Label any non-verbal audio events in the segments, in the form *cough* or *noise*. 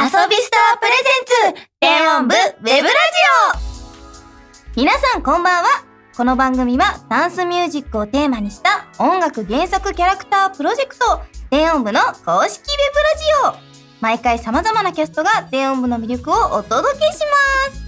遊びスタープレゼンツ電音部ウェブラジオ。皆さんこんばんは。この番組はダンスミュージックをテーマにした音楽原作キャラクタープロジェクト電音部の公式ウェブラジオ。毎回様々なキャストが電音部の魅力をお届けします。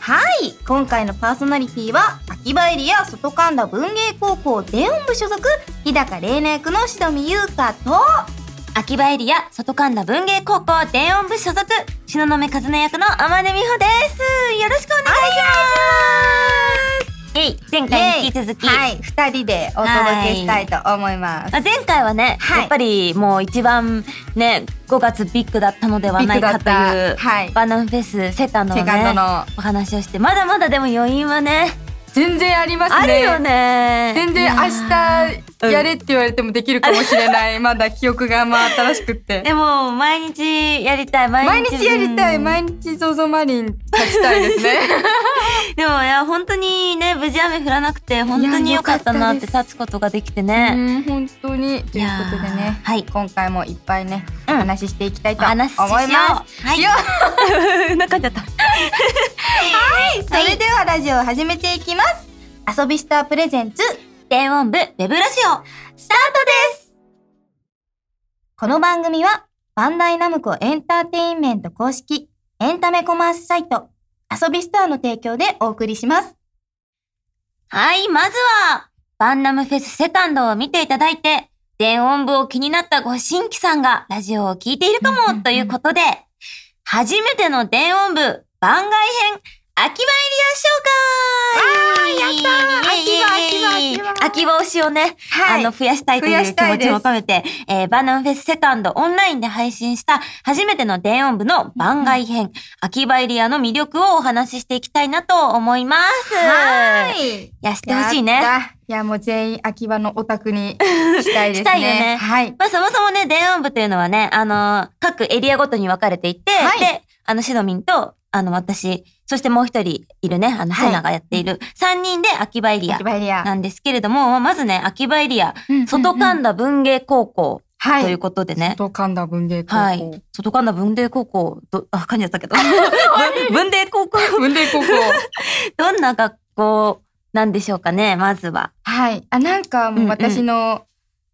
はい。今回のパーソナリティは秋葉エリア外神田文芸高校電音部所属日高玲奈役の志富優香と秋葉エリア外神田文芸高校電音部所属。東雲和音役の天音美穂です。よろしくお願いします。えい前回に引き続き、はい。二人でお届けしたいと思います、まあ前回はね、はい。やっぱりもう一番ね5月ビッグだったのではないかというはい。バナナフェスセカンドの。お話をしてまだまだでも余韻はね全然ありますね。あるよね。全然明日やれって言われてもできるかもしれない。*laughs* まだ記憶がまあ新しくって。でも毎日やりたい毎毎日日やりたい。うん毎日ゾゾマリン立ちたいですね。*laughs* でもいや本当にね無事雨降らなくて本当に良かったなって立つことができてうね、ん、本当に。ということでねー。はい今回もいっぱいね、おうん話ししていきたいとお思います。はいなんかちゃった *laughs* それではラジオを始めていきます遊びスタープレゼンツ電音部ウェブラジオスタートです。この番組はバンダイナムコエンターテインメント公式エンタメコマースサイト遊びスターの提供でお送りします。はい、まずは、バンナムフェスセカンドを見ていただいて、電音部を気になったご新規さんがラジオを聞いているかもということで、初めての電音部番外編、秋葉エリア紹介あーやったーイエイイエイイエイ秋葉秋葉秋葉秋葉推しをね、はあの、増やしたいと増いう気持ちやしたいですも込めて、えー、バナナフェスセカンドオンラインで配信した初めての電音部の番外編、秋葉エリアの魅力をお話ししていきたいなと思います。はいいや、してほしいね。いや、もう全員秋葉のオタクにしたいですね。したいよねはい。まあそもそもね、電音部というのはね、あのー各エリアごとに分かれていて、はいで、あの、シドミンと、あの、私、そしてもう一人いるね、あの、はいセナがやっている3人で秋葉エリア秋葉エリアなんですけれども、まずね、秋葉エリア、うん外神田文芸高校はい。ということでね、外神田文芸高校。はい。外神田文芸高校、ど、あ、噛んじゃったけど。*laughs* *laughs* 文芸高校、文芸高校。*laughs* どんな学校なんでしょうかね、まずは。はい。あ、なんかもう私の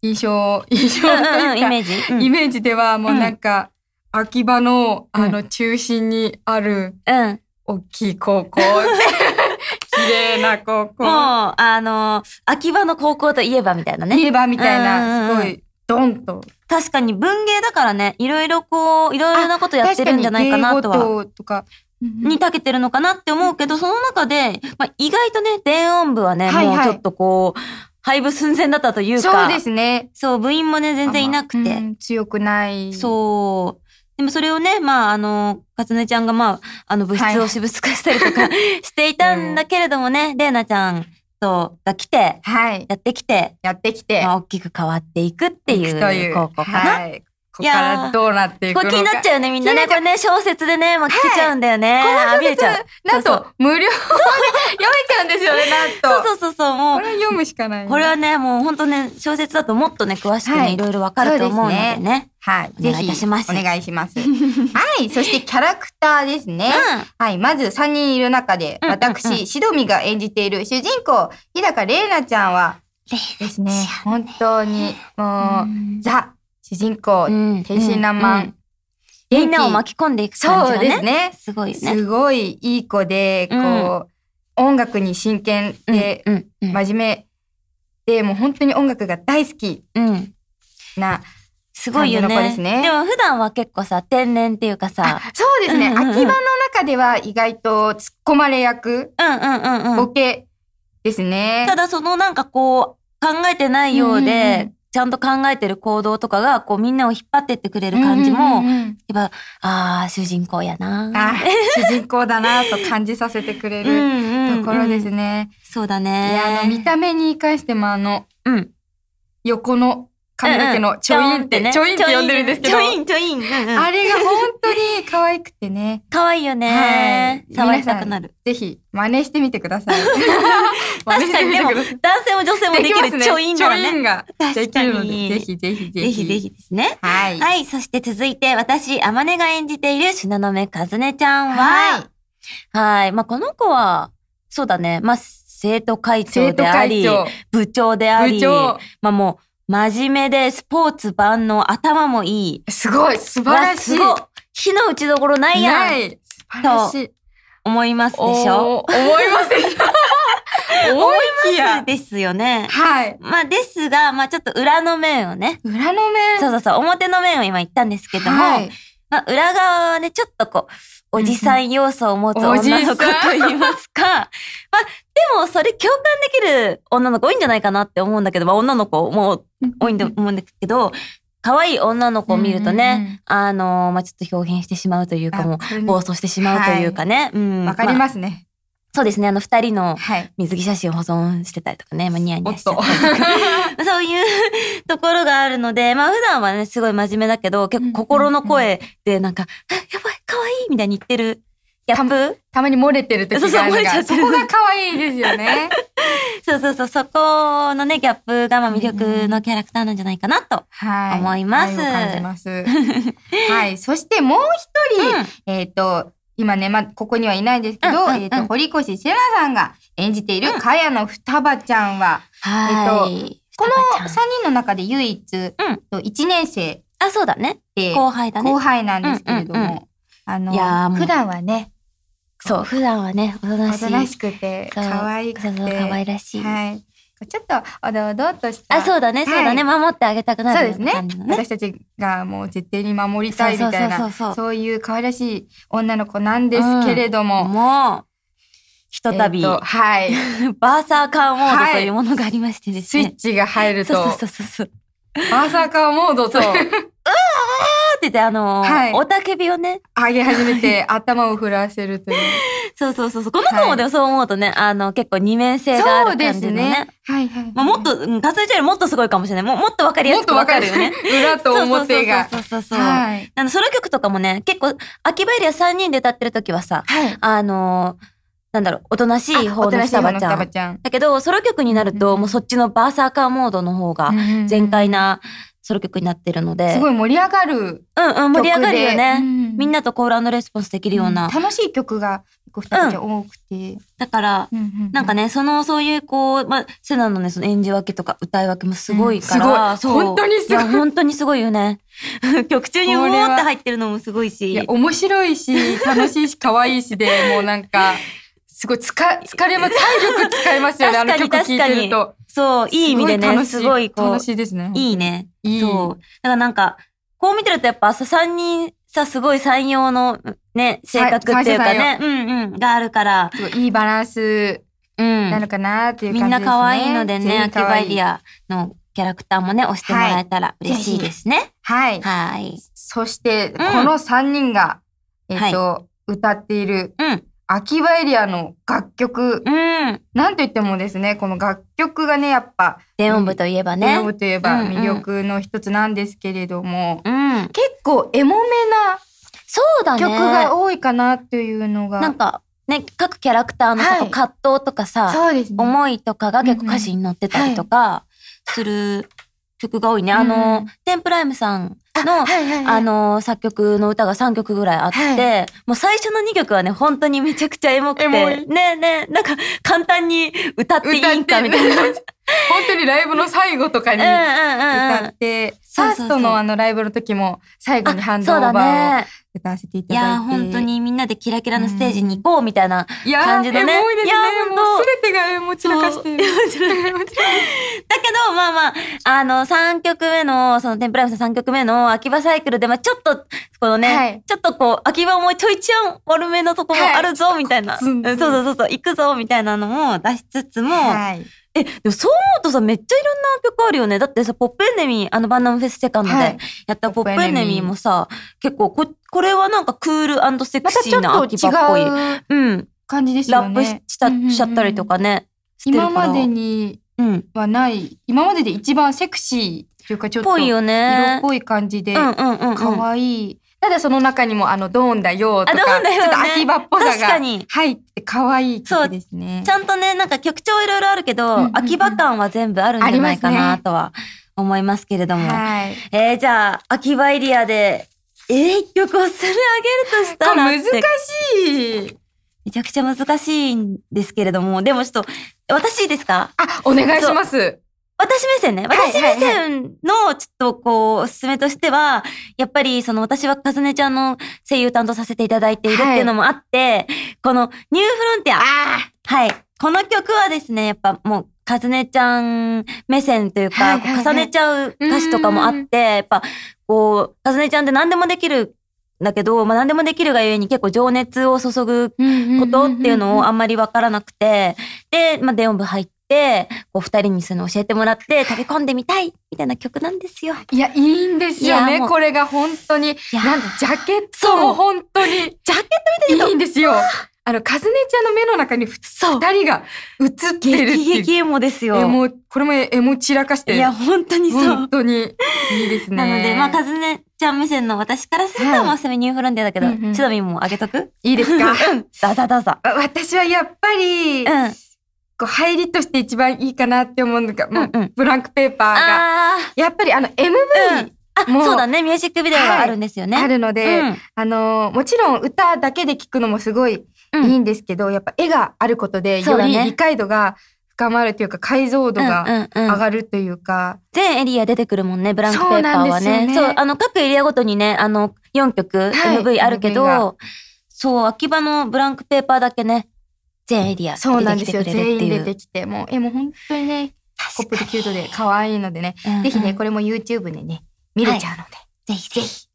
印象、印象イメージ。うんイメージではもうなんか、秋葉のあの中心にあるうん。大きい高校。*laughs* 綺麗な高校。もう、あの、秋葉の高校といえばみたいなね。言えばみたいな、うんすごい、ドンと。確かに文芸だからね、いろいろこう、いろいろなことやってるんじゃないかなとは、確かとか。に長けてるのかなって思うけど、その中で、まあ、意外とね、電音部はね、はいはいもうちょっとこう、廃部寸前だったというか、そうですね。そう、部員もね、全然いなくて、うん強くない。そう。でもそれをね、まあ、あの、かつねちゃんがまあ、あの、部室を私物化したりとか *laughs* していたんだけれどもね、れいなちゃんと、が来て、はい。やってきて、やってきて。まあ、大きく変わっていくっていう高校かな？はい。ここからどうなっていくのか。これ気になっちゃうよね、みんなね。これね、小説でね、もう聞けちゃうんだよね。あ見れちゃう。なんと、無料で読めちゃうんですよね、なんと。そうそうそうそう、もうこ。れ読むしかない。これはね、もう本当ね、小説だともっとね、詳しくね、はいいろいろわかると思うのでそうですね。はい。お願いしますお願いします。*laughs* はい。そしてキャラクターですね。はい。まず3人いる中で、うんうんうん私、シドミが演じている主人公、日高玲奈ちゃんはですね、本当に、もう、ザ、主人公、うん天真爛漫。うんみんなを巻き込んでいく感じそうがね。ですね。すごいよね。すごいいい子で、こう、うん音楽に真剣で、真面目で、もう本当に音楽が大好きうん。な。すごいよね。ですねでも普段は結構さ、天然っていうかさあ、そうですね。秋葉の中では意外と突っ込まれ役、うんうんうんうん。ボケですね。ただそのなんかこう、考えてないようでん、ちゃんと考えてる行動とかが、こうみんなを引っ張ってってくれる感じうんも、うんうんうんやっぱ、ああ、主人公やな。あ主人公だなと感じさせてくれるうんうんうんところですね。そうだいね。や、あの、見た目に関してもあの、うん。横の髪の毛のちょいんって、ちょいんって呼んでるんですけど、ちょいん、ちょいん。あれが本当に可愛くてね。可愛いよね。はい触りたくなる。ぜひ、真似してみてください。*laughs* 確かに、でも、男性も女性もできるちょいんならね。ちょいんができるので、ぜひぜひぜひ。ぜひぜひですね。はい。はい。そして続いて、私、あまねが演じている東雲かずねちゃんは、はい。まあ、この子は、そうだね。まあ、生徒会長であり、部長であり。まあもう、真面目でスポーツ万能、頭もいい。すごい、素晴らしい。わすごい。火の打ちどころないやん。ない。素晴らしい。思いますでしょ？思いません。*laughs* 思いきや。ですよね。はい。まあですが、まあちょっと裏の面をね。裏の面。そうそうそう、表の面を今言ったんですけども、はいまあ裏側はね、ちょっとこう、おじさん要素を持つ女の子と言いますか、まあでもそれ共感できる女の子多いんじゃないかなって思うんだけど、まあ女の子も *laughs* 多いんだ思うんだけど、可愛い女の子を見るとね、うんうんうんあのまあちょっと表現してしまうというか、もう暴走してしまうというかね。うん。わかりあますね。そうですね、あの二人のはい。水着写真を保存してたりとかね、まあ、ニヤニヤしちゃった。りとか。*laughs* そういうところがあるので、まあ普段はね、すごい真面目だけど、結構心の声でなんか、あやばい、可愛いみたいに言ってるギャップ？たまに漏れてる時があるが、そうそう漏れちゃってるそこが可愛いですよね。*laughs* *laughs* そうそうそう、そこのね、ギャップがまあ魅力のキャラクターなんじゃないかなと。はい。思います愛を感じます。*laughs* はい。そしてもう一人、うんえっ、と、今ね、まあ、ここにはいないんですけど、うんうんうんえっ、と、堀越瀬奈さんが演じている、かやの双葉ちゃんは、はい。この双葉ち3人の中で唯一、うんと1年生あ、そうだね。で、後輩だね。後輩なんですけれども、うんうんうんあの普段はね、そう、普段はね、おとなしい。おとなしくて、可愛くて、可愛らしい。はい。ちょっと、おどおどっとした。あ、そうだね、そうだね。守ってあげたくなるそうですね。私たちがもう絶対に守りたいみたいな、そういう可愛らしい女の子なんですけれども、もう、ひとたび、はい。*laughs* バーサーカーモードというものがありましてですね。スイッチが入ると、そうそうそうそう。バーサーカーモードとそうってて、あのーはいおたけびをね、上げ始めて *laughs* 頭を振らせるという。そうそうそうそう。この子もでもそう思うとね、あの、結構二面性がある感じのね。。はいはい。まあ、もっと、うんかすみちゃんよりもっとすごいかもしれない。ももっとわかりやすくわかるよね。。裏と表が。そうそうそうそうそう。はい。あの、ソロ曲とかもね、結構、秋葉エリア3人で歌ってる時はさ、はい。あのーなんだろう、おとなしい方の双葉ちゃん。ゃん。だけど、ソロ曲になると、うんうんもうそっちのバーサーカーモードの方が全開なソロ曲になってるので。すごい盛り上がるうんうん、盛り上がるよね。みんななとコールレスポンスできるような。楽しい曲が結構多くて。だから、なんかね、その、そういう、こう、まあ、セナのね、その演じ分けとか歌い分けもすごいから、うんすごい本当にすごいや、本当にすごいよね。*laughs* 曲中にうおーって入ってるのもすごいし。いや、面白いし、楽しいし、可愛いしで、もうなんか、すごい、疲れます。体力使いますよね、あの曲聴いてると。そう、いい意味でね、すごい、こ楽う、しいですね。いいね。いい。そう。だからなんか、こう見てるとやっぱさ、三人さ、すごい三様のね、性格っていうかね、うんうん、があるから、いいいバランスうん。なのかなっていう感じですね。みんな可愛いのでね、全員秋葉可愛いエリアのキャラクターもね、押してもらえたら嬉しいですね。はい。はい。そして、んこの3人が、えっと、歌っているうん。秋葉エリアの楽曲、うん。なんといってもですね、この楽曲がね、やっぱ、電音部といえばね。ね、といえば魅力の一つなんですけれども、うん。結構エモめそうだね。な曲が多いかなっていうのが。なんか、ね、各キャラクターのさ、はいこう葛藤とかさ、そうですね。思いとかが結構歌詞に載ってたりとか、する曲が多いね。あうのん、テンプライムさんあの、あの、作曲の歌が3曲ぐらいあって、はもう最初の2曲はね、本当にめちゃくちゃエモくて、エモい。ねねなんか簡単に歌っていいんかみたいな。本当にライブの最後とかにうん歌って、ファーストのあのライブの時も最後にハンドオーバーをね。歌わせていただいて。本当にみんなでキラキラのステージに行こうみたいな。感じのねエモいですね。いやーもうすべてがエモ散らかしてる。だけど、まあまあ、あの、3曲目の、そのテンプライムさん3曲目の秋葉サイクルで、まあちょっと、このね、はいちょっとこう、秋葉もちょいちょん悪めのとこもあるぞ、みたいな。そうそうそうそう、行くぞ、みたいなのも出しつつも、はい。え、でもそう思うとさ、めっちゃいろんな曲あるよね。だってさ、ポップエンネミー、あのバンナムフェスセカンドではいやったポップエンネミーもさ、結構こ、これはなんかクールセクシーなと秋葉っぽい。違ううん。感じですラッよね。プした、うんうんうんしちゃったりとかね。してるから今までにうん。はない、今までで一番セクシーというかちょっとぽいよね。色っぽい感じでうんうんうんうん。可愛い。ただその中にもあの、ドーンだよとあドーか、ンだよねちょっと秋葉っぽさがに入って可愛い曲ですね。ちゃんとね、なんか曲調いろいろあるけど、うんうんうん秋葉感は全部あるんじゃないかなとは思いますけれども。はい。えー、じゃあ、秋葉エリアで、えー、一曲をすり上げるとしたらってしい。めちゃくちゃ難しいんですけれども、でもちょっと、私ですか？あ、お願いします。私目線ね。はい私目線の、ちょっとこう、おすすめとしては、やっぱり、その私はかずねちゃんの声優担当させていただいているっていうのもあって、このニューフロンティア。はい。この曲はですね、やっぱもう、かずねちゃん目線というか、はいはいはいこう重ねちゃう歌詞とかもあって、やっぱ、こう、かずねちゃんって何でもできるんだけど、まあ何でもできるがゆえに結構情熱を注ぐことっていうのをあんまりわからなくて、で、まあ、電音部入って、こう、二人にその教えてもらって、飛び込んでみたいみたいな曲なんですよ。いや、いいんですよね。これが本当に。やなんと、ジャケットそうも本当にジャケット見てるといいんですよ。あの、カズネちゃんの目の中にふそう二人が映ってるっていう。激激エモですよ。エモ、これもエモ散らかしていや、本当にそう。本当にいいですね。なので、まあ、かずねちゃん目線の私からすると、はいまあ、セミニューフロンティアだけど、シドミンもあげとく？いいですか？うん。どうぞどうぞ。あ私はやっぱり、うん。こう入りとして一番いいかなって思うのが、もううんうん。ブランクペーパーが。あやっぱりあの MV ー。あ、もうそうだね。ミュージックビデオがあるんですよね。あるので、うん。あのーもちろん歌だけで聴くのもすごいうんいいんですけど、やっぱ絵があることで、より理解度が深まるというか、解像度がうんうんうん。上がるというか、全エリア出てくるもんね、ブランクペーパーはそうね。そう、あの、各エリアごとにね、あの、4曲、はい。MV あるけ MV が。ど、そう、秋葉のブランクペーパーだけね、全エリアそうなんですよ。全員出てきて、もう、え、もう本当にね、ポップでキュートで可愛いのでね、うんぜひね、うんこれも YouTube でね、見れちゃうので。ぜひぜひ。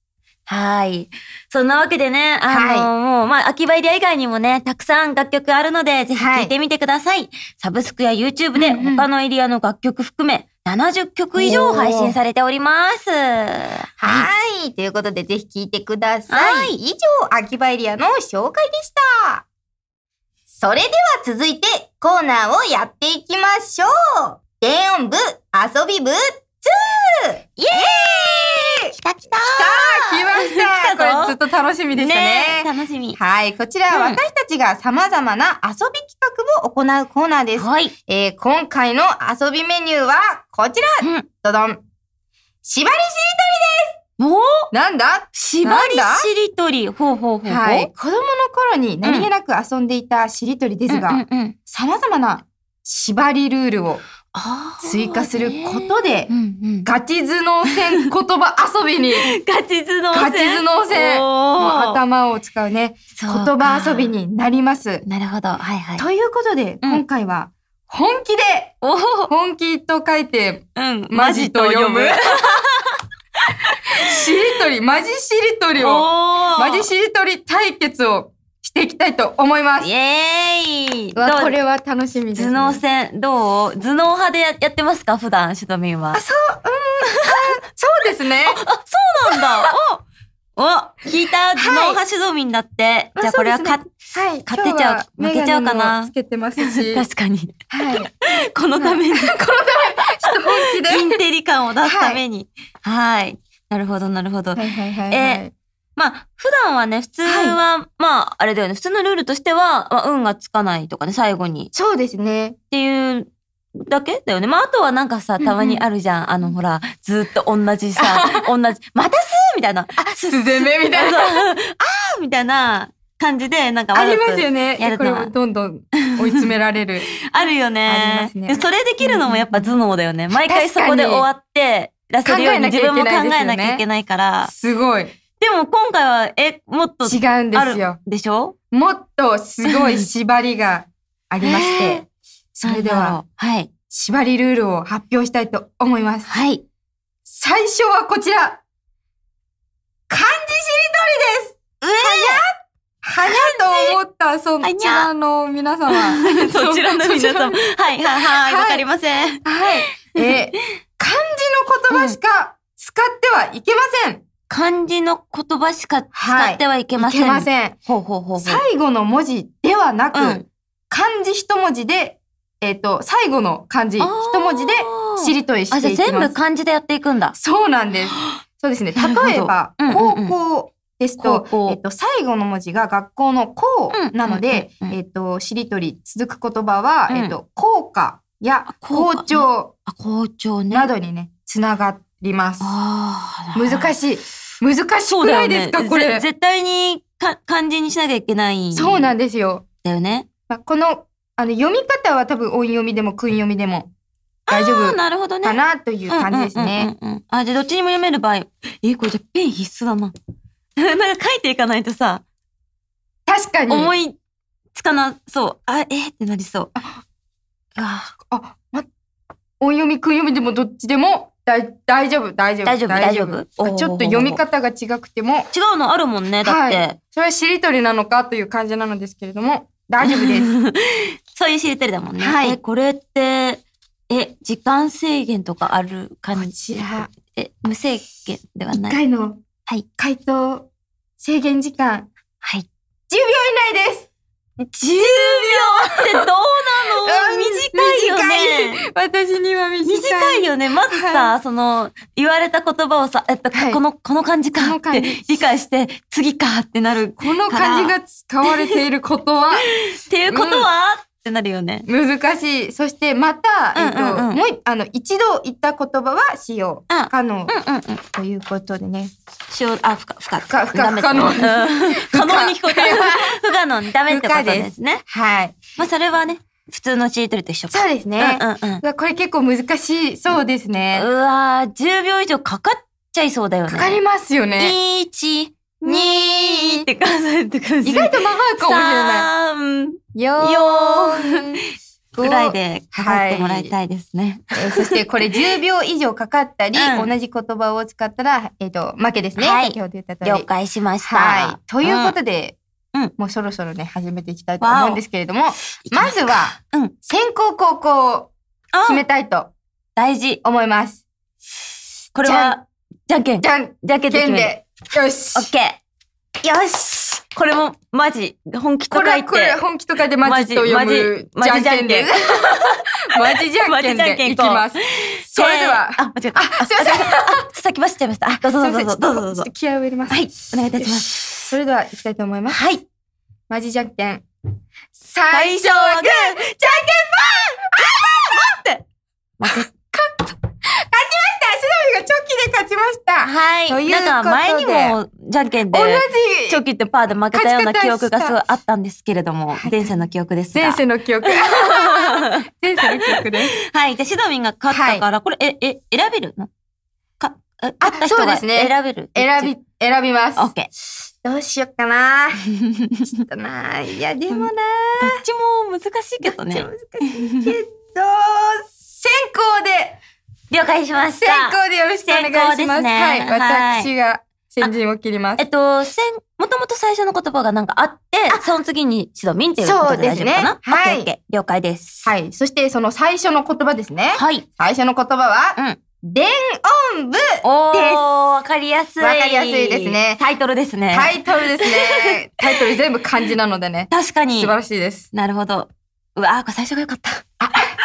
はい。そんなわけでね、あのはいもう、まあ、秋葉エリア以外にもね、たくさん楽曲あるので、ぜひはい聴いてみてください。サブスクや YouTube でうんうん他のエリアの楽曲含め、70曲以上配信されております。はい。ということで、ぜひ聞いてください。はい以上、秋葉エリアの紹介でした。それでは続いて、コーナーをやっていきましょう。電音部、遊び部、2! イエーイ来た来た来た来ました来たぞこれずっと楽しみでしたね。楽しみ。はい。こちらはうん私たちが様々な遊び企画を行うコーナーです。はい。えー今回の遊びメニューはこちらうん。どどん縛りしおーりなんだ？縛りしりとり。ほうほうほうほう。はい。子供の頃に何気なく遊んでいたしりとりですが、うんうんうん様々な縛りルールを追加することでガチ頭脳戦言葉 *laughs* 遊びに、ガチ頭脳戦？ガチ頭脳戦頭を使うね、言か葉遊びになります。なるほど。はいはい。ということで、うん今回は本気で、本気と書いて、うん。マジと読む。しりとり、マジしりとりを、マジしりとり対決をしていきたいと思いますイ。エーイこれは楽しみです、ね。頭脳戦、どう？頭脳派でややってますか普段、シュトミンは。あ、そう、うん、あそうですね。*laughs* あ、そうなんだおお聞いた頭脳派シュトミンだって。まあじゃあこれはかそうで、はい。勝てちゃう負けちゃうかな？つけてますし。*laughs* 確かに。はい。こ *laughs* のこのために、ため、ちょっと本気で。インテリ感を出すために。はい。なるほど、なるほど。はいはいはい、はい。えまあ、普段はね、普通は、まあ、あれだよね、普通のルールとしては、まあ、運がつかないとかね、最後に。そうですね。っていうだけだよね。まあ、あとはなんかさ、たまにあるじゃん。あの、ほら、ずっと同じさ、*laughs* 同じ、またすみたいな。あ、すぜめみたいな。*laughs* な。あーみたいな感じで、なんかありますよね。やるこれもどんどん追い詰められる。*laughs* あるよねねでそれできるのもやっぱ頭脳だよね。毎回そこで終わって、出せるように自分も考えなきゃいけないから。すごい。でも今回は、え、もっと違うんであるすよ。でしょ？もっとすごい縛りがありまして、*laughs* それでははい。縛りルールを発表したいと思います。はい。最初はこちら。漢字しりとりですうはやと思った、*laughs* そちらの皆様。えそちらの皆さん。そちはい、はい、はい、わかりません。らはい。えー漢字の言葉しか使ってはいけません。漢字の言葉しか使ってはいけません。いけません。ほうほうほう。最後の文字ではなく、うん漢字一文字で、えっ、と、最後の漢字一文字でしりとりしあ、じゃあていきます。全部漢字でやっていくんだ。そうなんです。そうですね。例えば、高校ですと、えっと、最後の文字が学校の校うんなので、うんうんうんえっと、しりとり続く言葉は、うんえっと、校歌やあ校長あ、校長ね。などにね、つながります。難しい。難しくないですか、これぜ。絶対にか漢字にしなきゃいけない。そうなんですよ。だよね。まあ、この、あの、読み方は多分音読みでも訓読みでも大丈夫なるほどね。かなという感じですね。うんうんうんうん。あ、じゃあどっちにも読める場合。え、これじゃあペン必須だな。*laughs* なんか書いていかないとさ、確かに。思いつかなそう。あ、えーってなりそう。ああ、ま、音読み、訓読みでもどっちでも大大丈夫、大丈夫。大丈夫大丈夫あちょっと読み方が違くても、違うのあるもんね。だって。はいそれはしりとりなのかという感じなのですけれども、大丈夫です。*laughs* そういうしりとりだもんね。はいえ、これって、え、時間制限とかある感こじちら、え、無制限では一ない？回のはい回答制限時間はい。10秒以内です。10秒ってどうなの？*laughs* うん短いよね。私には短い。短いよね。まずさ、はその、言われた言葉をさ、えっと、はいこの、この漢字かって理解して、次かってなる。この漢字が使われていることは？*laughs* っていうことは、ってなるよね。難しい。そしてまた、えっと、うんうんうんもうい、あの、一度言った言葉は使用うん可能うんうんうん。ということでね。しお、あ、不可、不可。不可不可不可能うん可能に聞こえた。*laughs* 不可能にダメってことですね。はい。まあ、それはね、普通のしりとりと一緒か。そうですね。うんうんこれ結構難しいそうですね。うわー、10秒以上かかっちゃいそうだよね。かかりますよね。1、2って数えてくる。意外と長いかもしれない。3、よ4ぐらいで数えてもらいたいですね。えーそしてこれ10秒以上かかったり、うん同じ言葉を使ったら、えっ、と、負けですね。はい先ほど言った通り。了解しました。はい。ということで、うんもうそろそろね、始めていきたいと思うんですけれども、まずは、うん先行後攻をあ決めたいと大事。思います。これは、じゃんけん。じゃんじゃん。けんで。よしオ。ッケー。よしこれも、マジ、本気とこれ、書いて。これ本気と書いてマジと読むマジマジじゃんけん。*laughs* マジじゃんけんでいきます。それでは、あ、間違えた。あ、すいません。あ、先走っちゃいました。あ、どうぞどうぞどうぞ。気合を入れます。はい、お願いいたします。それでは、いきたいと思います。はい。マジじゃんけん。最初はグーじゃんけん負け勝ちましたシドミがチョキで勝ちましたはい。というなんか前にも、じゃんけんで、同じチョキってパーで負けたような記憶がすごいあったんですけれども、はい前世の記憶ですが。前世の記憶。*laughs* 前世の記憶です。はい。で、シドミンが勝ったから、これ、え、え、選べるの？か、え勝った人がそうですね選べる？選び、選びます。オッケー。どうしよっかな。*laughs* ちょっとな。いや、でもな。どっちも難しいけどねめっちゃ。難しいけど、先行で、了解しまし先た。行でよろしくお願いします。すねはい。はい私が先陣を切りますえ。っと、先、もともと最初の言葉がなんかあって、その次にシドミンっていうことで大丈夫かな？はいオ了解です。はい。そして、その最初の言葉ですね。はい。最初の言葉は、うん。電音部おですー、わかりやすい。わかりやすいですねタイトルですね。タイトルですね。*laughs* タイトル全部漢字なのでね。素確かに。晴らしいです。なるほど。うわー、これ最初が良かった。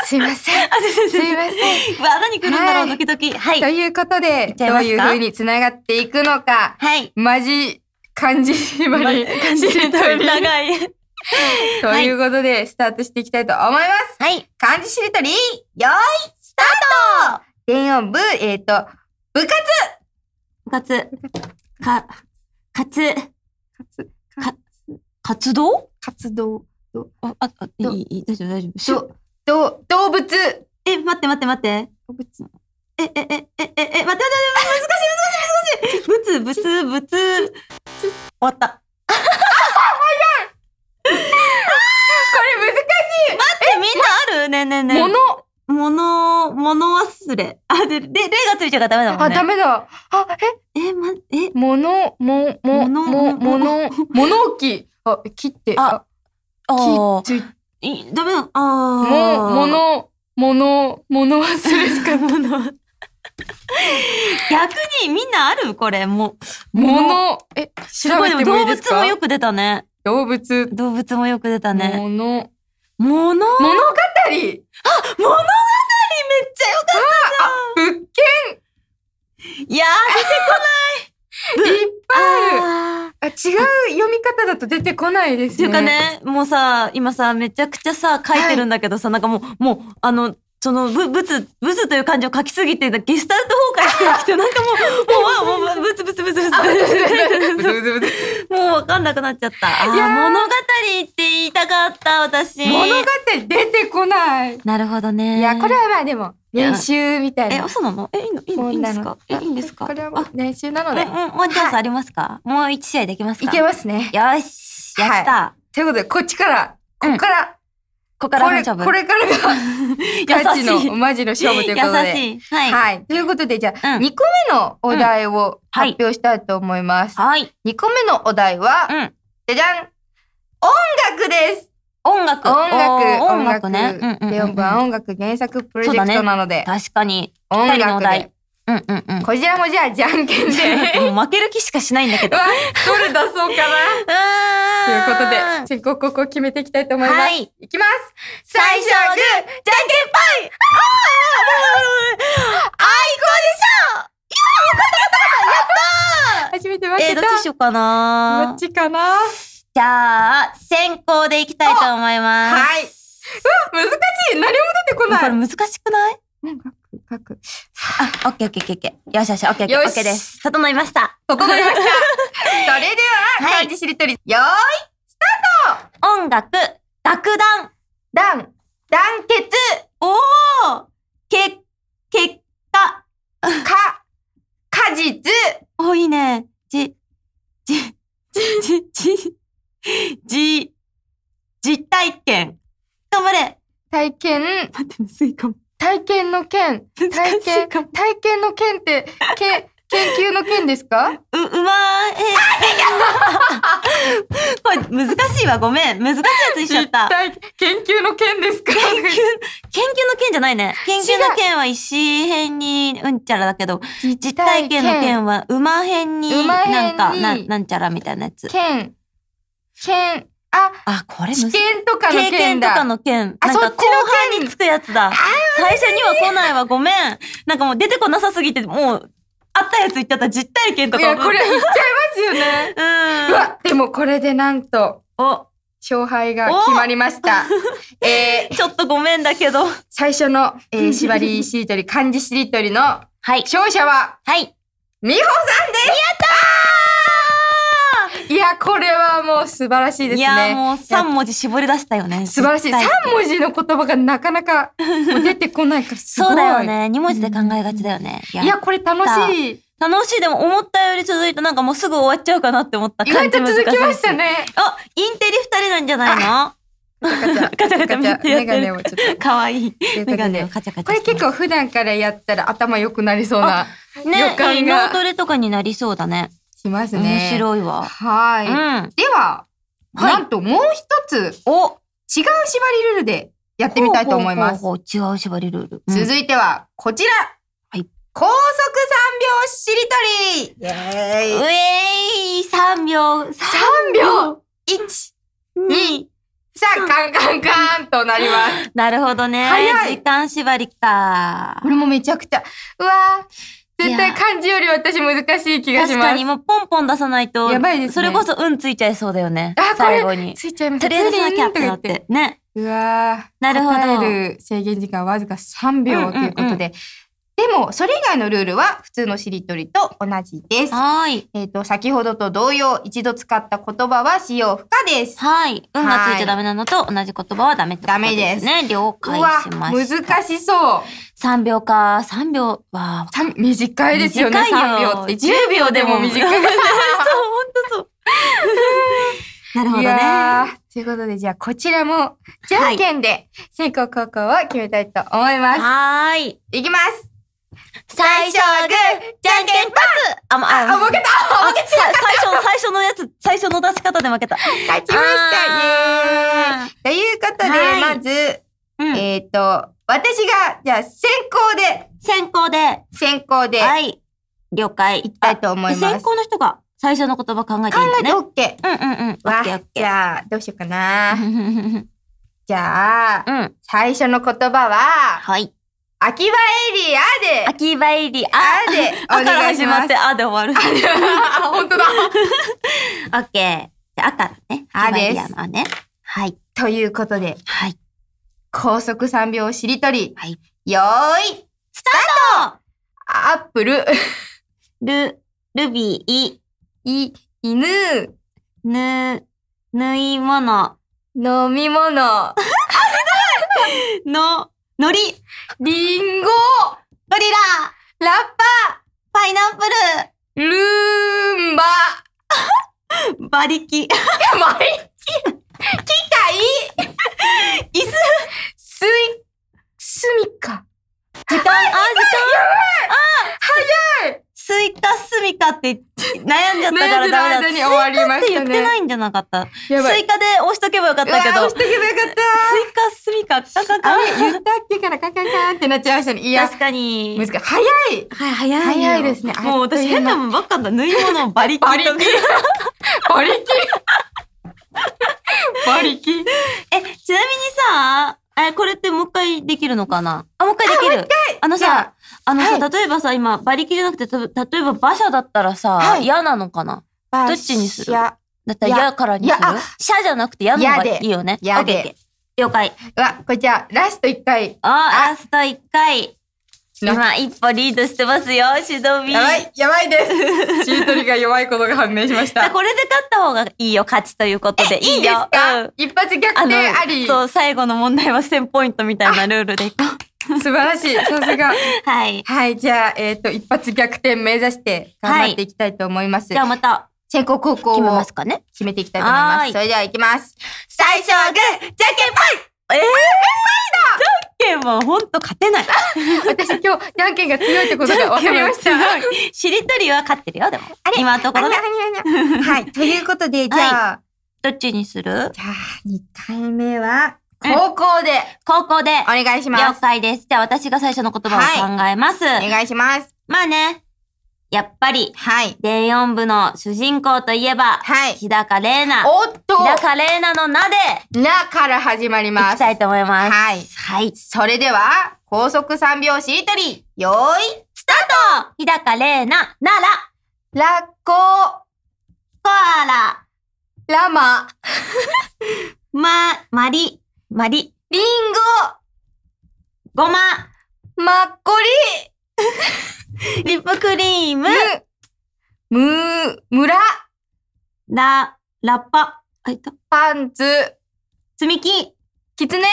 すいません。あ、すいません。うわー、何来るんだろう、はいドキドキ。はいと。いうことで、どういう風に繋がっていくのか、はい。マジ漢字縛り、感じると長い。*laughs* ということで、スタートしていきたいと思います。はい。漢字しりとり、よーい、スタート電音部、えっ、と、部活かつ、か、かつ、活か活動？活動、あ、あ、あいどい、大丈夫、大丈夫。ど、ど、動物え、待って待って待って。動物え、え、え、え、え、え、待って待って難しい難しい難しい。ぶつ、ぶつ、ぶつ。終わった。*laughs* これえ、みんなある？ねえねえねもの、もの忘れ。あ、で、で、例がついちゃうからダメだもんね。ダメだ。あ、え、え、ま、え、物、も、も、物も、も物、物置。あ、切って、ああ、あ切っつい、ダメだ。あも、あ。物、物、物忘れしか *laughs* もの。逆にみんなある？これ、もう。物、え、調べてでも動もいいですか物もよく出たね。動物、動物もよく出たね。物、もの？物語？物語めっちゃよか物件？った。いやー、出てこない。ぱいある。あーあ違う読み方だと出てこないですね。っていうかね、もうさ、今さ、めちゃくちゃさ、書いてるんだけどさ、なんかもう、もう、あの、その、ぶ、ぶつ、ぶつという漢字を書きすぎて、ゲスタルト崩壊してきて、なんかもう、もう、*laughs* もう、ぶつぶつぶつぶつってブツブツブツもうわかんなくなっちゃった。物語って言いたかった、私。物語出てこない。なるほどね。いや、これはまあでも、練習みたいえ、な。嘘なの？え、いいの？いいの？いいんですか？え、いいんですか？これは練習なので。もうチャンスありますか？もう一試合できますか？いけますね。よし、やった。ということで、こっちから、こっから、ここからこれ、の勝負。これからが、*laughs* ガチの、マジの勝負ということで。優しい。はい。はい。ということで、じゃあ、うん2個目のお題をはい発表したいと思います。はい。2個目のお題は、うん。じゃじゃん音楽です音楽。音楽、音音楽楽ね。音楽原作プロジェクトなので、確かに。音楽題で。うんうんうん。こちらもじゃあ、じゃんけんで。*laughs* もう負ける気しかしないんだけど。どれ出そうかな。*laughs* ということで、先行後攻決めていきたいと思います。はいいきます最初はグー、じゃんけんぽいあーいこでしょ初めて負けた。えー、どっちしようかどなっちかなじゃあ、先行でいきたいと思います。はい。うわ、難しい何も出てこないこれ難しくないうん書く、書く。あ、オッケーオッケーオッケーオッケー。よしよし、オッケーオッケーオッケーです。整いました。整いました。*laughs* それでは、はい漢字しりとり、よーい、音楽、楽団。団、団結、おーけ、結果。か、果実、お、いいね。じ、じ、じ、じ、じ、じ、実体験。頑張れ。体験、待って、むずいかも。体験の件、難体験。体験の件って、け、*laughs* 研究の件ですか？う、うまー、えー、これ難しいわ。ごめん。難しいやつにしちゃった。体研究の件ですか？研究、研究の件じゃないね。研究の件は石編にうんちゃらだけど、実体験の件は馬編に馬編になんか、ななんちゃらみたいなやつ。件、件、あ、あ、これむず知見とかの経。験とかの件。あそっちの件半につくやつだ。最初には来ないわ。ごめん。なんかもう出てこなさすぎて、もう、あったやつ言っちゃった。実体験とか。いや、これ言っちゃいますよね。*laughs* うん。うわ、でもこれでなんと、お、勝敗が決まりました。えー、*laughs* ちょっとごめんだけど。最初の、えー、*laughs* 縛りしりとり、漢字しりとりのはい。勝者は、はい。美穂さんですやったーいや、これはもう素晴らしいですね。いや、もう3文字絞り出したよね。素晴らしい。実体験3文字の言葉がなかなか出てこないからすごい。そうだよね。2文字で考えがちだよね。いや、これ楽しい。楽しい。でも思ったより続いてなんかもうすぐ終わっちゃうかなって思った意外と続きましたね。ね。あ、インテリ二人なんじゃないの？ガチャガチャ。ガチャメガネをちょっと。かわいい。メガネでをカチャカチャこれ結構普段からやったら頭良くなりそうなね、予感いい脳がトレとかになりそうだね。しますね。面白いわ。はい。うん。では、はいなんともう一つお違う縛りルールでやってみたいと思います。ほうほうほう違う縛りルール。うん続いてはこちら。はい高速三拍子しりとりイエーイうえい、3秒。!3 秒 !1、2。さあ、カンカンカンとなります。なるほどね。早い時間縛りかこ。れもめちゃくちゃ、うわー絶対漢字より私難しい気がします。確かにもうポンポン出さないと。やばいですねそれこそ運ついちゃいそうだよね。あ、こ最後に。れついちゃいます。とりあえずなきゃってなって。ね。うわーなるほど答える制限時間わずか3秒ということで。でも、それ以外のルールは普通のしりとりと同じです。はーい。えっ、と、先ほどと同様、一度使った言葉は使用不可です。はい。運がついちゃダメなのと同じ言葉はダメってことダメですですね。了う解わ、しました。難しそう。3秒か。3秒は。短いですよね、短いよ3秒って。10秒でも短い。*laughs* そう、ほんとそう。*laughs* なるほどいね。ということで、じゃあこちらも、じゃんけんで先行後攻を決めたいと思います。はーい。いきます。最初はグー、じゃんけんぽあ、まあ、あ、負けたあさ最初、最初のやつ、最初の出し方で負けた。勝ちましたイエーイあということで、はいまず、ーうん。えっ、と、私が、じゃあ先行で、先行で。先行で、はい。了解。いきたいと思いますあ先行の人が最初の言葉考えていいんだね。考えて OK。うんうんうん。オわじゃあ、どうしようかな。ー。*laughs* じゃあ、うん。最初の言葉は、はい。秋葉エリアで。秋葉入り、*laughs* あ、あでお願いしますあで終わる。あ、本当だ。オッケー。じゃあ、あからね。あですのあね。はい。ということで、はい。高速3秒しりとり。はい。よーい、スタートアップル、ル、ルビー、い、犬、ぬ、縫い物、飲み物、*laughs* *laughs* の、のり、リンゴ、ゴリラ、ラッパ、パイナップル。ーンバ、*laughs* ル、馬力、マリ機械、椅子、スイ、スミカ。時間、あ、時間、早いスイカ、スミカって悩んじゃったからダメだ。*laughs* スイカって言ってないんじゃなかった。スイカで押しとけばよかったけど、押しスとけばよかっイカ、スミカ、カカカ言ったっけからカンカンカンってなっちゃいましたね。いや、確かに。難しい。早いはい、早いよ。早いですねもう私変なもんばっかだ。縫い物、馬力とか。馬力馬力馬力え、ちなみにさ、え、これってもう一回できるのかな？あ、もう一回できる。あのさ、あのさ、は例えばさ、今、馬力じゃなくて、た例えば馬車だったらさ、はい。嫌なのかな？どどっちにする？や、だったら嫌からにする？車じゃなくて嫌の方がいいよね。嫌で。了解。うわ、これじゃあ、ラスト1回。あ、ラスト1回。な今、一歩リードしてますよ、シドビー。やばい、やばいです。しりとりが弱いことが判明しました。*laughs* これで勝った方がいいよ、勝ちということで。いいよか、うん一発逆あ転あり。そう、最後の問題は1000ポイントみたいなルールでいこう。*laughs* 素晴らしい。さすが。*laughs* はい。はい、じゃあ、えっ、と、一発逆転目指して頑張っていきたいと思います。じゃあまた先行後攻決めをますかね。決めていきたいと思います。それでは行きます。最初はグー、じゃんけんぽいえー、じゃんけんはほんと勝てない。*laughs* 私今日、じゃんけんが強いってことが *laughs* 分かりました。しりとりは勝ってるよ、でも。今のところね。*laughs* はい。ということで、じゃあ、どっちにする？じゃあ、2回目は、高校で高校で。お願いしま了す。解です。じゃあ私が最初の言葉を考えます。お願いします。まあね、やっぱり、はい。電音部の主人公といえば、はい。日高玲奈。おっと日高玲奈の名で、なから始まりいます。きたいと思います。はいはい。それでは、高速3拍子しりとり、よーい、スタート日高玲奈、奈良、ラッコ、コアラ、ラマ、*laughs* ま、まり、まり、リンごま、ゴ、マッコリ *laughs* ップクリーム。リ、、ム、ム、村、ラ、ラッパ、あ、いった。パンツ、積み木、キツネ、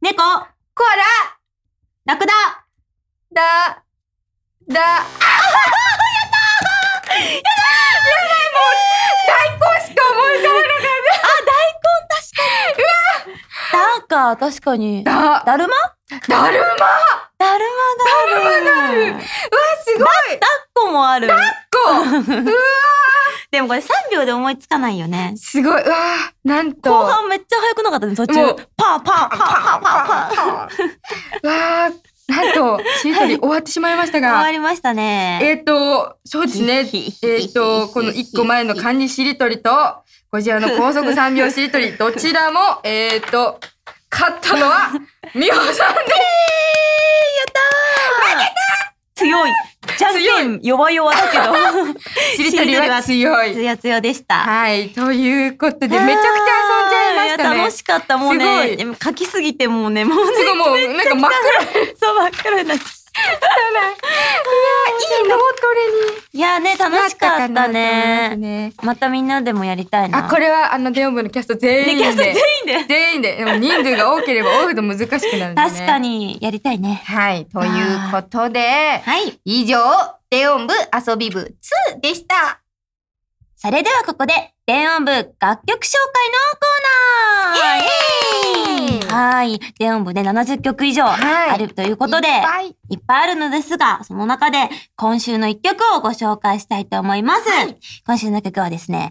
猫、コアラ。クダ、ラ、だ、だ、*laughs* あやばい、もう、大根しか思い浮かばなだか、確かに。かった。だるま？だるま？だるまがある。だるまがある。うわ、すごい抱っこもある。こでもこれ3秒で思いつかないよね。すごい、うわなんと。後半めっちゃ早くなかったね、途中。パーパーパーパーパーパー。わあ、なんと、しりとり終わってしまいました終わが、りましたね。えっ、と、そうですね。えっ、と、この1個前の漢字しりとりと、こちらの高速3秒しりとり、どちらも、えっ、と、勝ったのは、美穂さんで強い。じゃん弱々だけど。す。しりとりは強い。強強でした。はい。ということで、めちゃくちゃ遊んじゃいましたね。や楽しかった。もうね、書きすぎてもうね、もうね、すごいもう、なんか真っ暗い。そうばっかりになっちゃいい脳トレにういやね、楽しかったね。ね。またみんなでもやりたいな。あ、これは、あの、電音部のキャスト全員ね、キャストで。全員で。全員で。でも人数が多ければ多いほど難しくなるね。確か。に、やりたいね。はい。ということで、はい。以上、電音部遊び部2でした。それではここで、電音部楽曲紹介のコーナーイエーイはい。電音部で70曲以上はいあるということで、いっぱいいっぱいあるのですが、その中で今週の一曲をご紹介したいと思います。今週の曲はですね、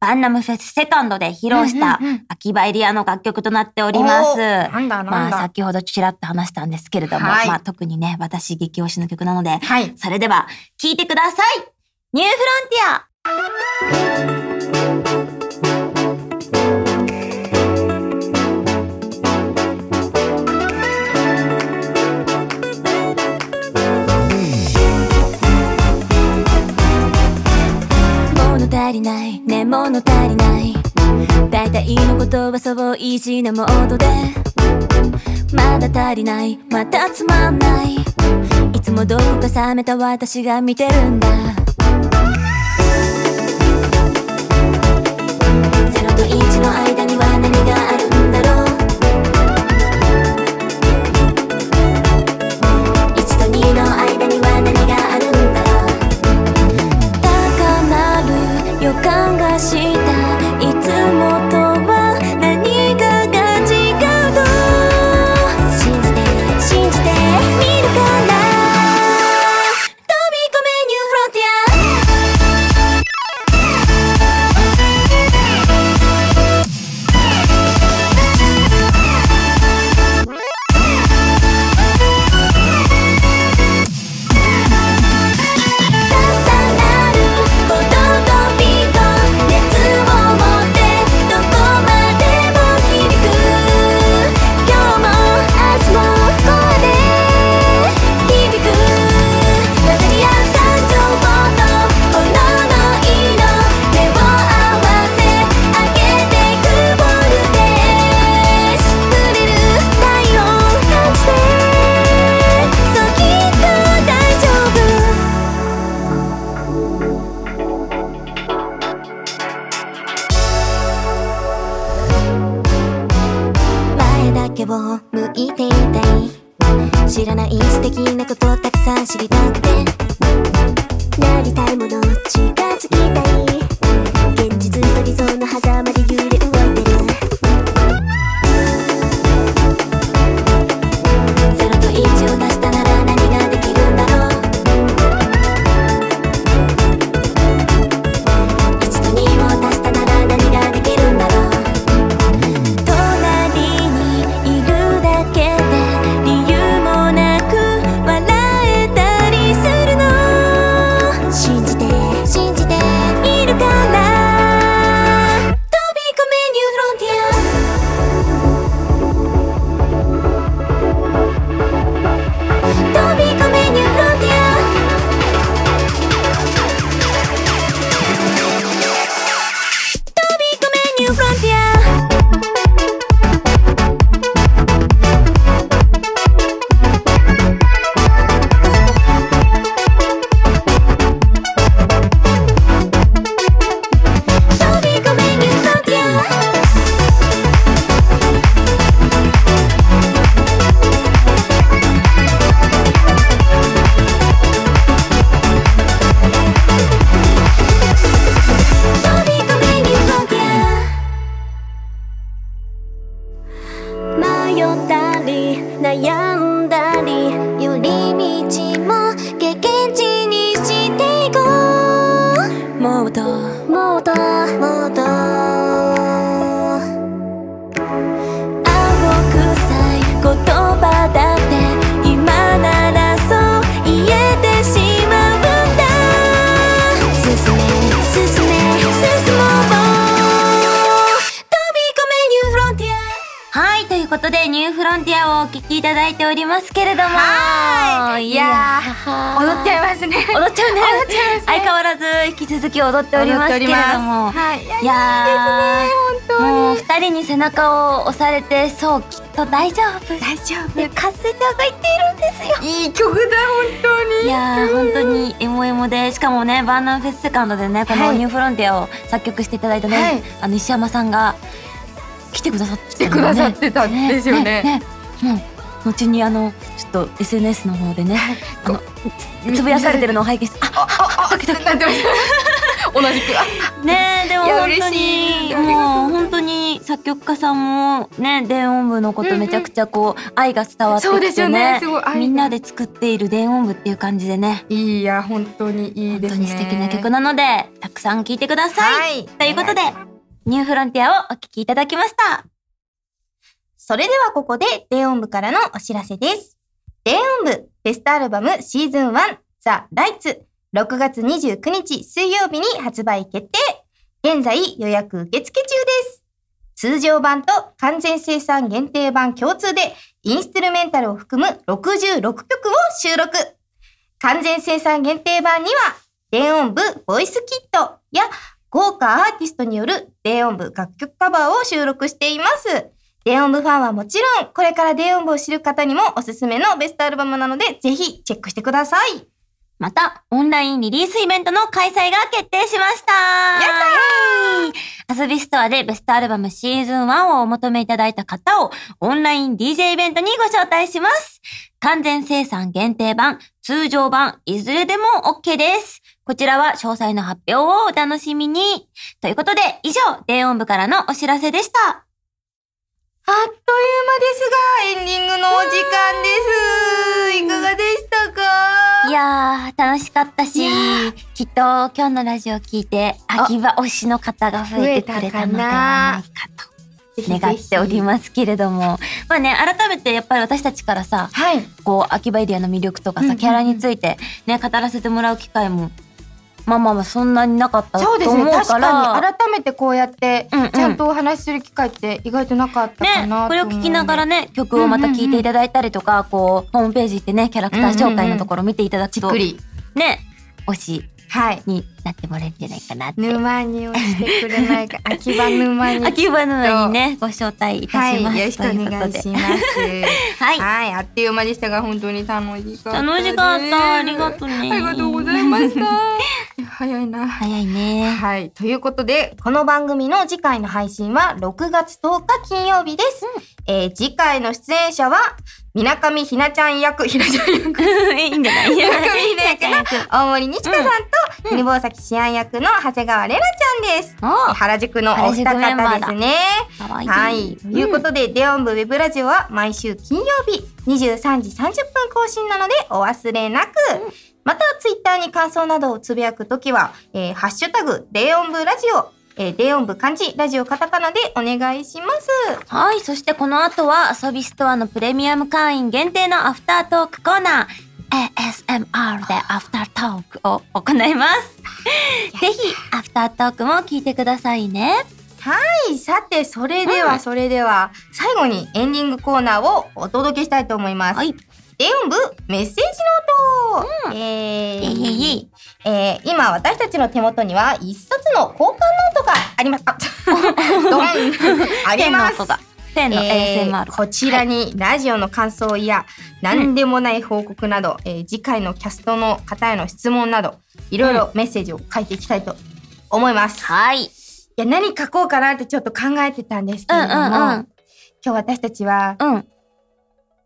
バンナムフェスセカンドで披露した秋葉エリアの楽曲となっております。なんだまあ。先ほどちらっと話したんですけれども、はいまあ特にね、私激推しの曲なので、はい。それでは聴いてくださいニューフロンティア物足りない。ね物足りない。大体のことはそう意地なモードで。まだ足りない。またつまんない。いつもどうかさめた私が見てるんだ。0と1の愛踊っておりますけれども。はいいやいいいですね本当に。もう二人に背中を押されて、そう、きっと大丈夫。大丈夫。で、カステちゃんが言っているんですよ。いい曲だ本当に。いやー、本当にエモエモで、しかもね、バーナンフェスセカンドでね、このはいニューフロンティアを作曲していただいたね、はい。あの石山さんが来てくださって来てくださってたんですよねねね。もう後にあのちょっと SNS の方でね、あのつぶやされてるのを拝見して、あ、ああなってました同じく。あ *laughs* ねえでも本当に。もう本当に作曲家さんもね電音部のことめちゃくちゃこう愛が伝わってそうですよきてねねみんなで作っている電音部っていう感じでね。いや本当にいい本ですね。当に素敵な曲なのでたくさん聴いてください、はい。ということでニューフロンティアをお聴きいただきました。それではここで、電音部からのお知らせです。電音部ベストアルバムシーズン1ザ・ライツ6月29日水曜日に発売決定現在予約受付中です通常版と完全生産限定版共通でインストゥルメンタルを含む66曲を収録完全生産限定版には電音部ボイスキットや豪華アーティストによる低音部楽曲カバーを収録しています。低音部ファンはもちろん、これから低音部を知る方にもおすすめのベストアルバムなので、ぜひチェックしてください。また、オンラインリリースイベントの開催が決定しましたやったー遊びストアでベストアルバムシーズン1をお求めいただいた方をオンライン DJ イベントにご招待します。完全生産限定版、通常版、いずれでも OK です。こちらは詳細の発表をお楽しみに。ということで、以上、低音部からのお知らせでした。あっという間ですが、エンディングのお時間です。いかがでしたか？いやー、楽しかったし、きっと今日のラジオ聞いて、秋葉推しの方が増えてくれたのではないかと願っておりますけれども。まあね、改めてやっぱり私たちからさ、はい。こう、秋葉エリアの魅力とかさ、うんうんうんキャラについてね、語らせてもらう機会も、まあまあまあそんなになかったとそうですね。思う確から、かに、改めてこうやって、うんうんちゃんとお話しする機会って意外となかったかねな、これを聞きながらね、曲をまた聴いていただいたりとか、こう、ホームページ行ってね、キャラクター紹介のところ見ていただくと、じっくり。ね、推しはい。になってもらえるんじゃないかなって。沼に押してくれないか。*laughs* 秋葉沼に。秋葉のにね、ご招待いたはい。します。よろしくお願いします。*laughs* はい。はい。あっという間でしたが、本当に楽しかった。楽しかった。ありがとうね。ありがとうございました。*laughs* 早いな。早いね。はい。ということで、この番組の次回の配信は6月10日金曜日です。えー次回の出演者は、みなかみひなちゃん役、ひなちゃん役、いいんじゃない？みなかみひな役の大森にちかさんと、犬坊崎しあん役の長谷川れなちゃんです。お原宿のお二方ですね。いい。はい。ということで、デオン部ウェブラジオは毎週金曜日23時30分更新なのでお忘れなく。また、ツイッターに感想などをつぶやくときは、えーハッシュタグ、デオン部ラジオ、えー、電音部漢字、ラジオカタカナでお願いします。はい。そしてこの後は、アソビストアのプレミアム会員限定のアフタートークコーナー、ASMR でアフタートークを行います。ぜひ、アフタートークも聞いてくださいね。はい。さて、それでは、うんそれでは、最後にエンディングコーナーをお届けしたいと思います。はい。電音部メッセージノート、えーイェイイェイイェイえー今私たちの手元には一冊の交換ノートがあります。あ *laughs* ドンありますペンの音。が。ペンのえ ASMR ーこちらにラジオの感想や何でもない報告など、えー次回のキャストの方への質問などいろいろメッセージを書いていきたいと思います。はい。いや何書こうかなってちょっと考えてたんですけうんうんれども、うん。今日私たちはうん。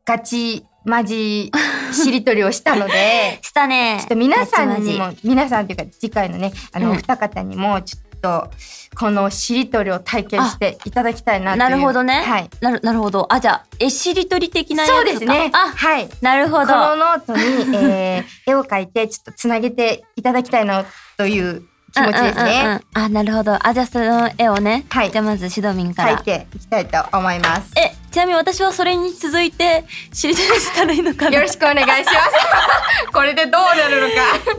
ガチマジしりとりをしたので *laughs* したね。ちょっと皆さんにまも皆さんというか次回のねあの、うんお二方にもちょっとこのしりとりを体験していただきたいなというなるほどね。はいなるなるほど。あ、じゃあ、えしりとり的なそうですねあ、はいなるほこのど。ノートに、えー絵を描いてちょっとつなげていただきたいなという気持ちですね、うんうんうんうん。あ、なるほど。あ、じゃあその絵をね。はい。じゃあまずシドミンから。描いていきたいと思います。え、ちなみに私はそれに続いて、しりとりしたらいいのかな？よろしくお願いします。*laughs* これでどうなるのか。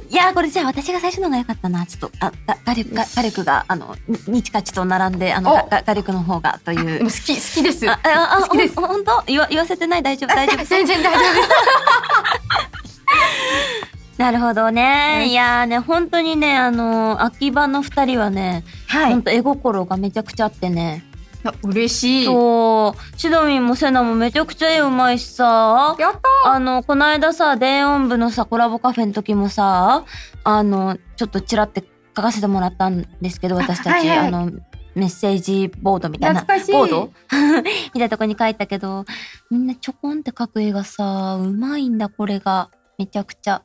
いや、これじゃあ私が最初のが良かったな。ちょっと、あ、が画力が、画力が、あの、ににちかちと並んで、あの、画力の方がという。好き好きです。あ、あ、あ、好きです。ほ言わ言わせてない？大丈夫？大丈夫？*laughs* 全然大丈夫。ですなるほどね。いやーね、本当にね、あの、秋葉の二人はね、はい本当絵心がめちゃくちゃあってね。嬉しいそう、シドミンもセナもめちゃくちゃ絵うまいしさ、やったあの、この間さ、電音部のさ、コラボカフェの時もさ、あの、ちょっとチラって書かせてもらったんですけど、私たち、あ,、はいはいの、メッセージボードみたいな。懐かしいボード？*laughs* みたいなとこに書いたけど、みんなちょこんって描く絵がさ、うまいんだ、これが。めちゃくちゃ。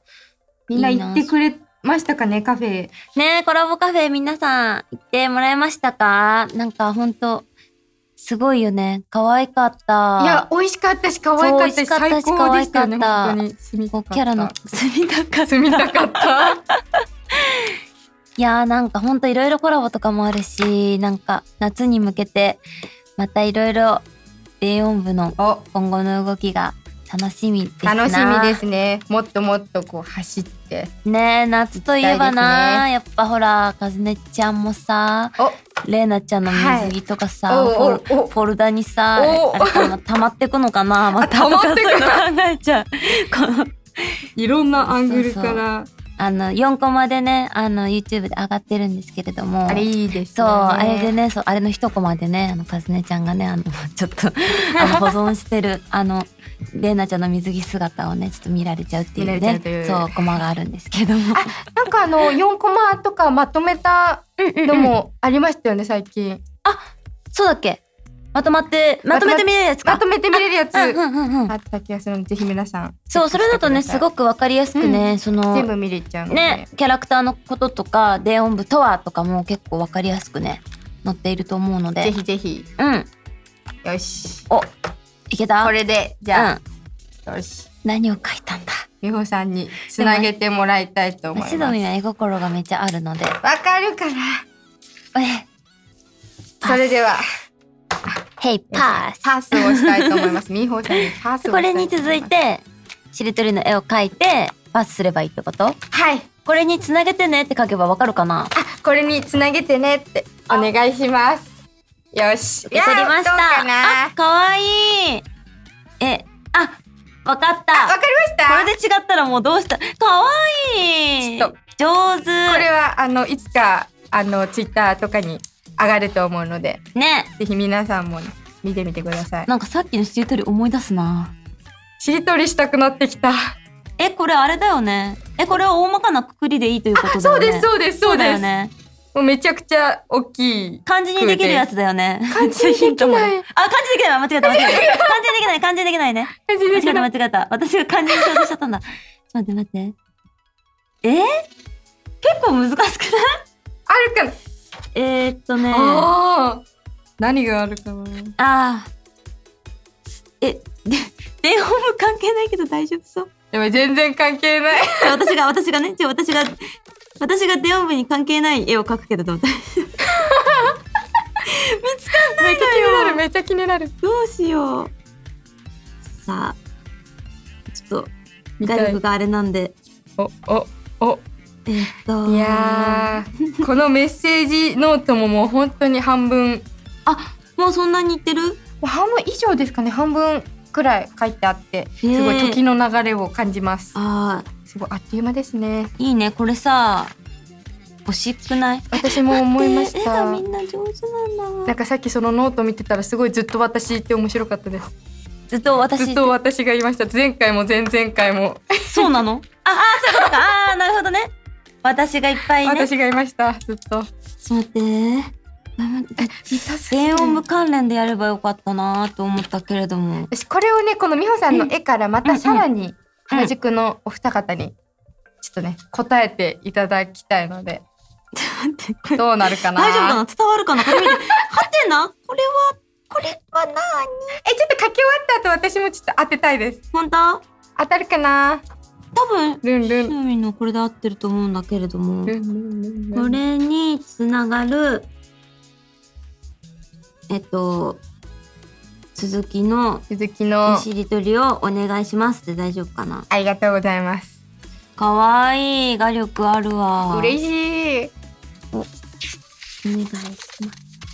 みんな言ってくれましたかねカフェねえ、コラボカフェ皆さん行ってもらえましたか？なんかほんと、すごいよね。可愛かった。いや、美味しかったし、可愛かったし、最高でしたよね、可愛かった本当に。住みたこかったうキャラの住みたかった。住みたかった？*laughs* いやーなんかほんといろいろコラボとかもあるし、なんか夏に向けて、またいろいろ、電音部のお、今後の動きが楽しみですな。楽しみですね。もっともっとこう走って。ねえ、夏といえばな、やっぱほら、かずねちゃんもさ、お、れいなちゃんの水着とかさ、はいフォフォルダにさ、おあれかな溜まってくのかなまた溜まってくとか *laughs* そういうの考えちゃう。いろんなアングルそうそうから。あの、4コマでね、あの、YouTube で上がってるんですけれども。あれいいですそう。あれでね、そう、あれの一コマでね、あの、かずねちゃんがね、あの、*laughs* ちょっと、*laughs* あの、保存してる、あの、れいなちゃんの水着姿をね、ちょっと見られちゃうっていうねうそう、コマがあるんですけども。なんかあの、4コマとかまとめたのもありましたよね、最近。そうだっけ？まとまって、まとめて見れるやつか。まとめて見れるやつ。うんうんうんうんあった気がするので、ぜひ皆さん。そう、それだとね、すごく。くわかりやすくね、その、全部見れちゃう。ね、キャラクターのこととか、電音部とはとかも結構わかりやすくね、載っていると思うので。ぜひぜひ。うん。よし。お、いけた？これで、じじゃあ、よし。何を書いたんだ？美穂さんにつなげてもらいたいと思います。シドミは絵心がめっちゃあるので。わかるから。え、それでは、ヘイパース。パスをしたいと思います。美穂さんにパスをこれに続い。て、しりとりの絵を描いて、パスすればいいってこと？はい。これにつなげてねって書けばわかるかな？あ、これにつなげてねってお願いします。よし。受け取りました。あ、かわいい。え、あ、わかった。あ、わかりましたこれで違ったらもうどうした？かわいいちょっと上手これは、あの、いつか、あの、ツイッターとかに上がると思うので、ね。ぜひ皆さんも見てみてください。なんかさっきのしりとり思い出すな。しりとりしたくなってきた。え、これあれだよね。え、これは大まかなくくりでいいということだよね。そうです、そうです、そうです。だよね。もうめちゃくちゃ大きい。漢字にできるやつだよね。漢字にできないあ、漢字できない。間違えた、間違えた。漢字できない、漢字できないね。感じ間違えた、できない間違えた。私が漢字にしようとしちゃったんだ。ちょっと待って、待って。え？ー、結構難しくない？あるかな、えー、っとね。ああ。何があるかなあー。え、で、電話も関係ないけど大丈夫そうでも全然関係ない。私が、私がね、じゃあ私が、私が電話部に関係ない絵を描くけどどう *laughs* めっちゃ気になる、めっちゃ気になる。どうしよう。さあ、ちょっと、画力があれなんで、お、お、お。えーっと。いやー、このメッセージノートももう本当に半分、*laughs* あ、もうそんなに言ってる？半分以上ですかね、半分くらい書いてあって、すごい時の流れを感じます。ああ、すごいあっという間ですね。いいね。これさ、欲しくない？私も思いました。*laughs* みんな上手なんだ。なんかさっきそのノート見てたらすごいずっと私って面白かったです。ずっと私ずっと私がいました。前回も前々回もそうなの？*laughs* ああ、そういうことか。ああ、なるほどね。私がいっぱいね。私がいました。ずっと。ちょっと待って。電音部関連でやればよかったなと思ったけれども。私これをねこの美穂さんの絵からまたさらに原宿のお二方にちょっとね答えていただきたいのでどうなるかな？大丈夫かな伝わるかな？これ見て。*laughs* はてなこれは、これはなにえちょっと書き終わった後私もちょっと当てたいです本当？当たるかな？多分、ルンルン趣味のこれで合ってると思うんだけれども。これにつながる、えっと、続きの続きのしりとりをお願いしますで大丈夫かな？ありがとうございますかわいい画力あるわ。嬉しいお願いしま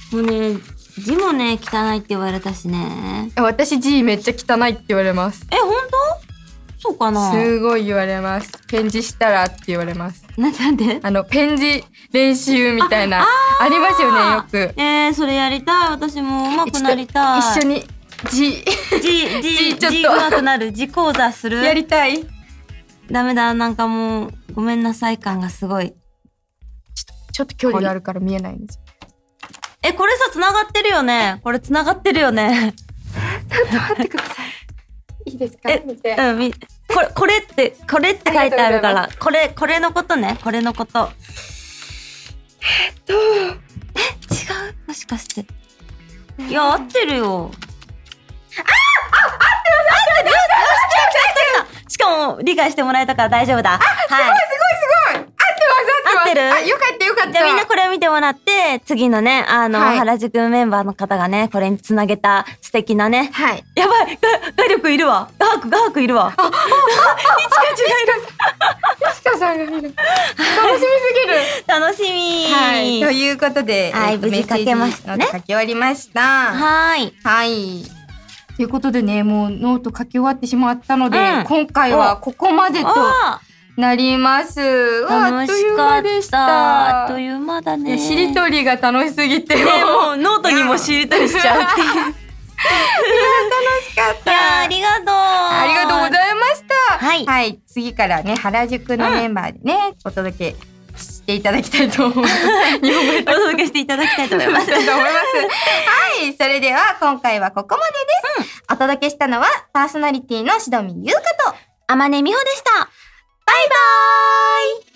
す。もうね、字もね、汚いって言われたしね。私字めっちゃ汚いって言われますえ、本当？そうかな？すごい言われますペン字したらって言われますななんで？あのペン字練習みたいなありますよねよくえー、それやりたい。私も上手くなりたい。一緒に字字、字、字 *laughs* ちょっと字上手くなる。字講座するやりたいダメだ、なんかもう、ごめんなさい感がすごい。ちょっと距離があるから見えないんですえ、これさ、繋がってるよね。これ繋がってるよね。*laughs* 待ってください。いいですか？え見て。うん、み、これ、これって、これって書いてあるかあら、これ、これのことね、これのこと。え、違う？もしかして。いや、合ってるよ。ああ合ってます合ってるよし、かも、理解してもらえたから大丈夫だ。はい。すごいすごい合ってます合ってます合ってるあ、よかったよかった。じゃあみんなこれを見てもらって、次のね、あの、はい原宿メンバーの方がね、これにつなげた素敵なね。はい。やばいが画力いるわ画伯、画伯いるわ。あ、あ、いちかちがいる。シカさんが見る。楽しみすぎる。楽しみはい。ということで、はいえっと無事書けましたね書き終わりました。はーい。はい。ということでね、もうノート書き終わってしまったので、うん今回はここまでとあなります。楽しかった。た。あっという間だね。いやしりとりが楽しすぎて、ねもうノートにもしりとりしちゃうっていう。楽しかっいやーありがとう。ありがとうございました。はいはい、次からね、原宿のメンバーでね、*laughs* お届けしていただきたいと思います。日本語でお届けしていただきたいと思います。はい、それでは今回はここまでです。お届けしたのはパーソナリティのしどみゆうかと、天音美穂でした。バイバーイ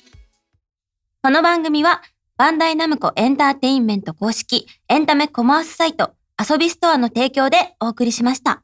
この番組は、バンダイナムコエンターテインメント公式エンタメコマースサイト遊びストアの提供でお送りしました。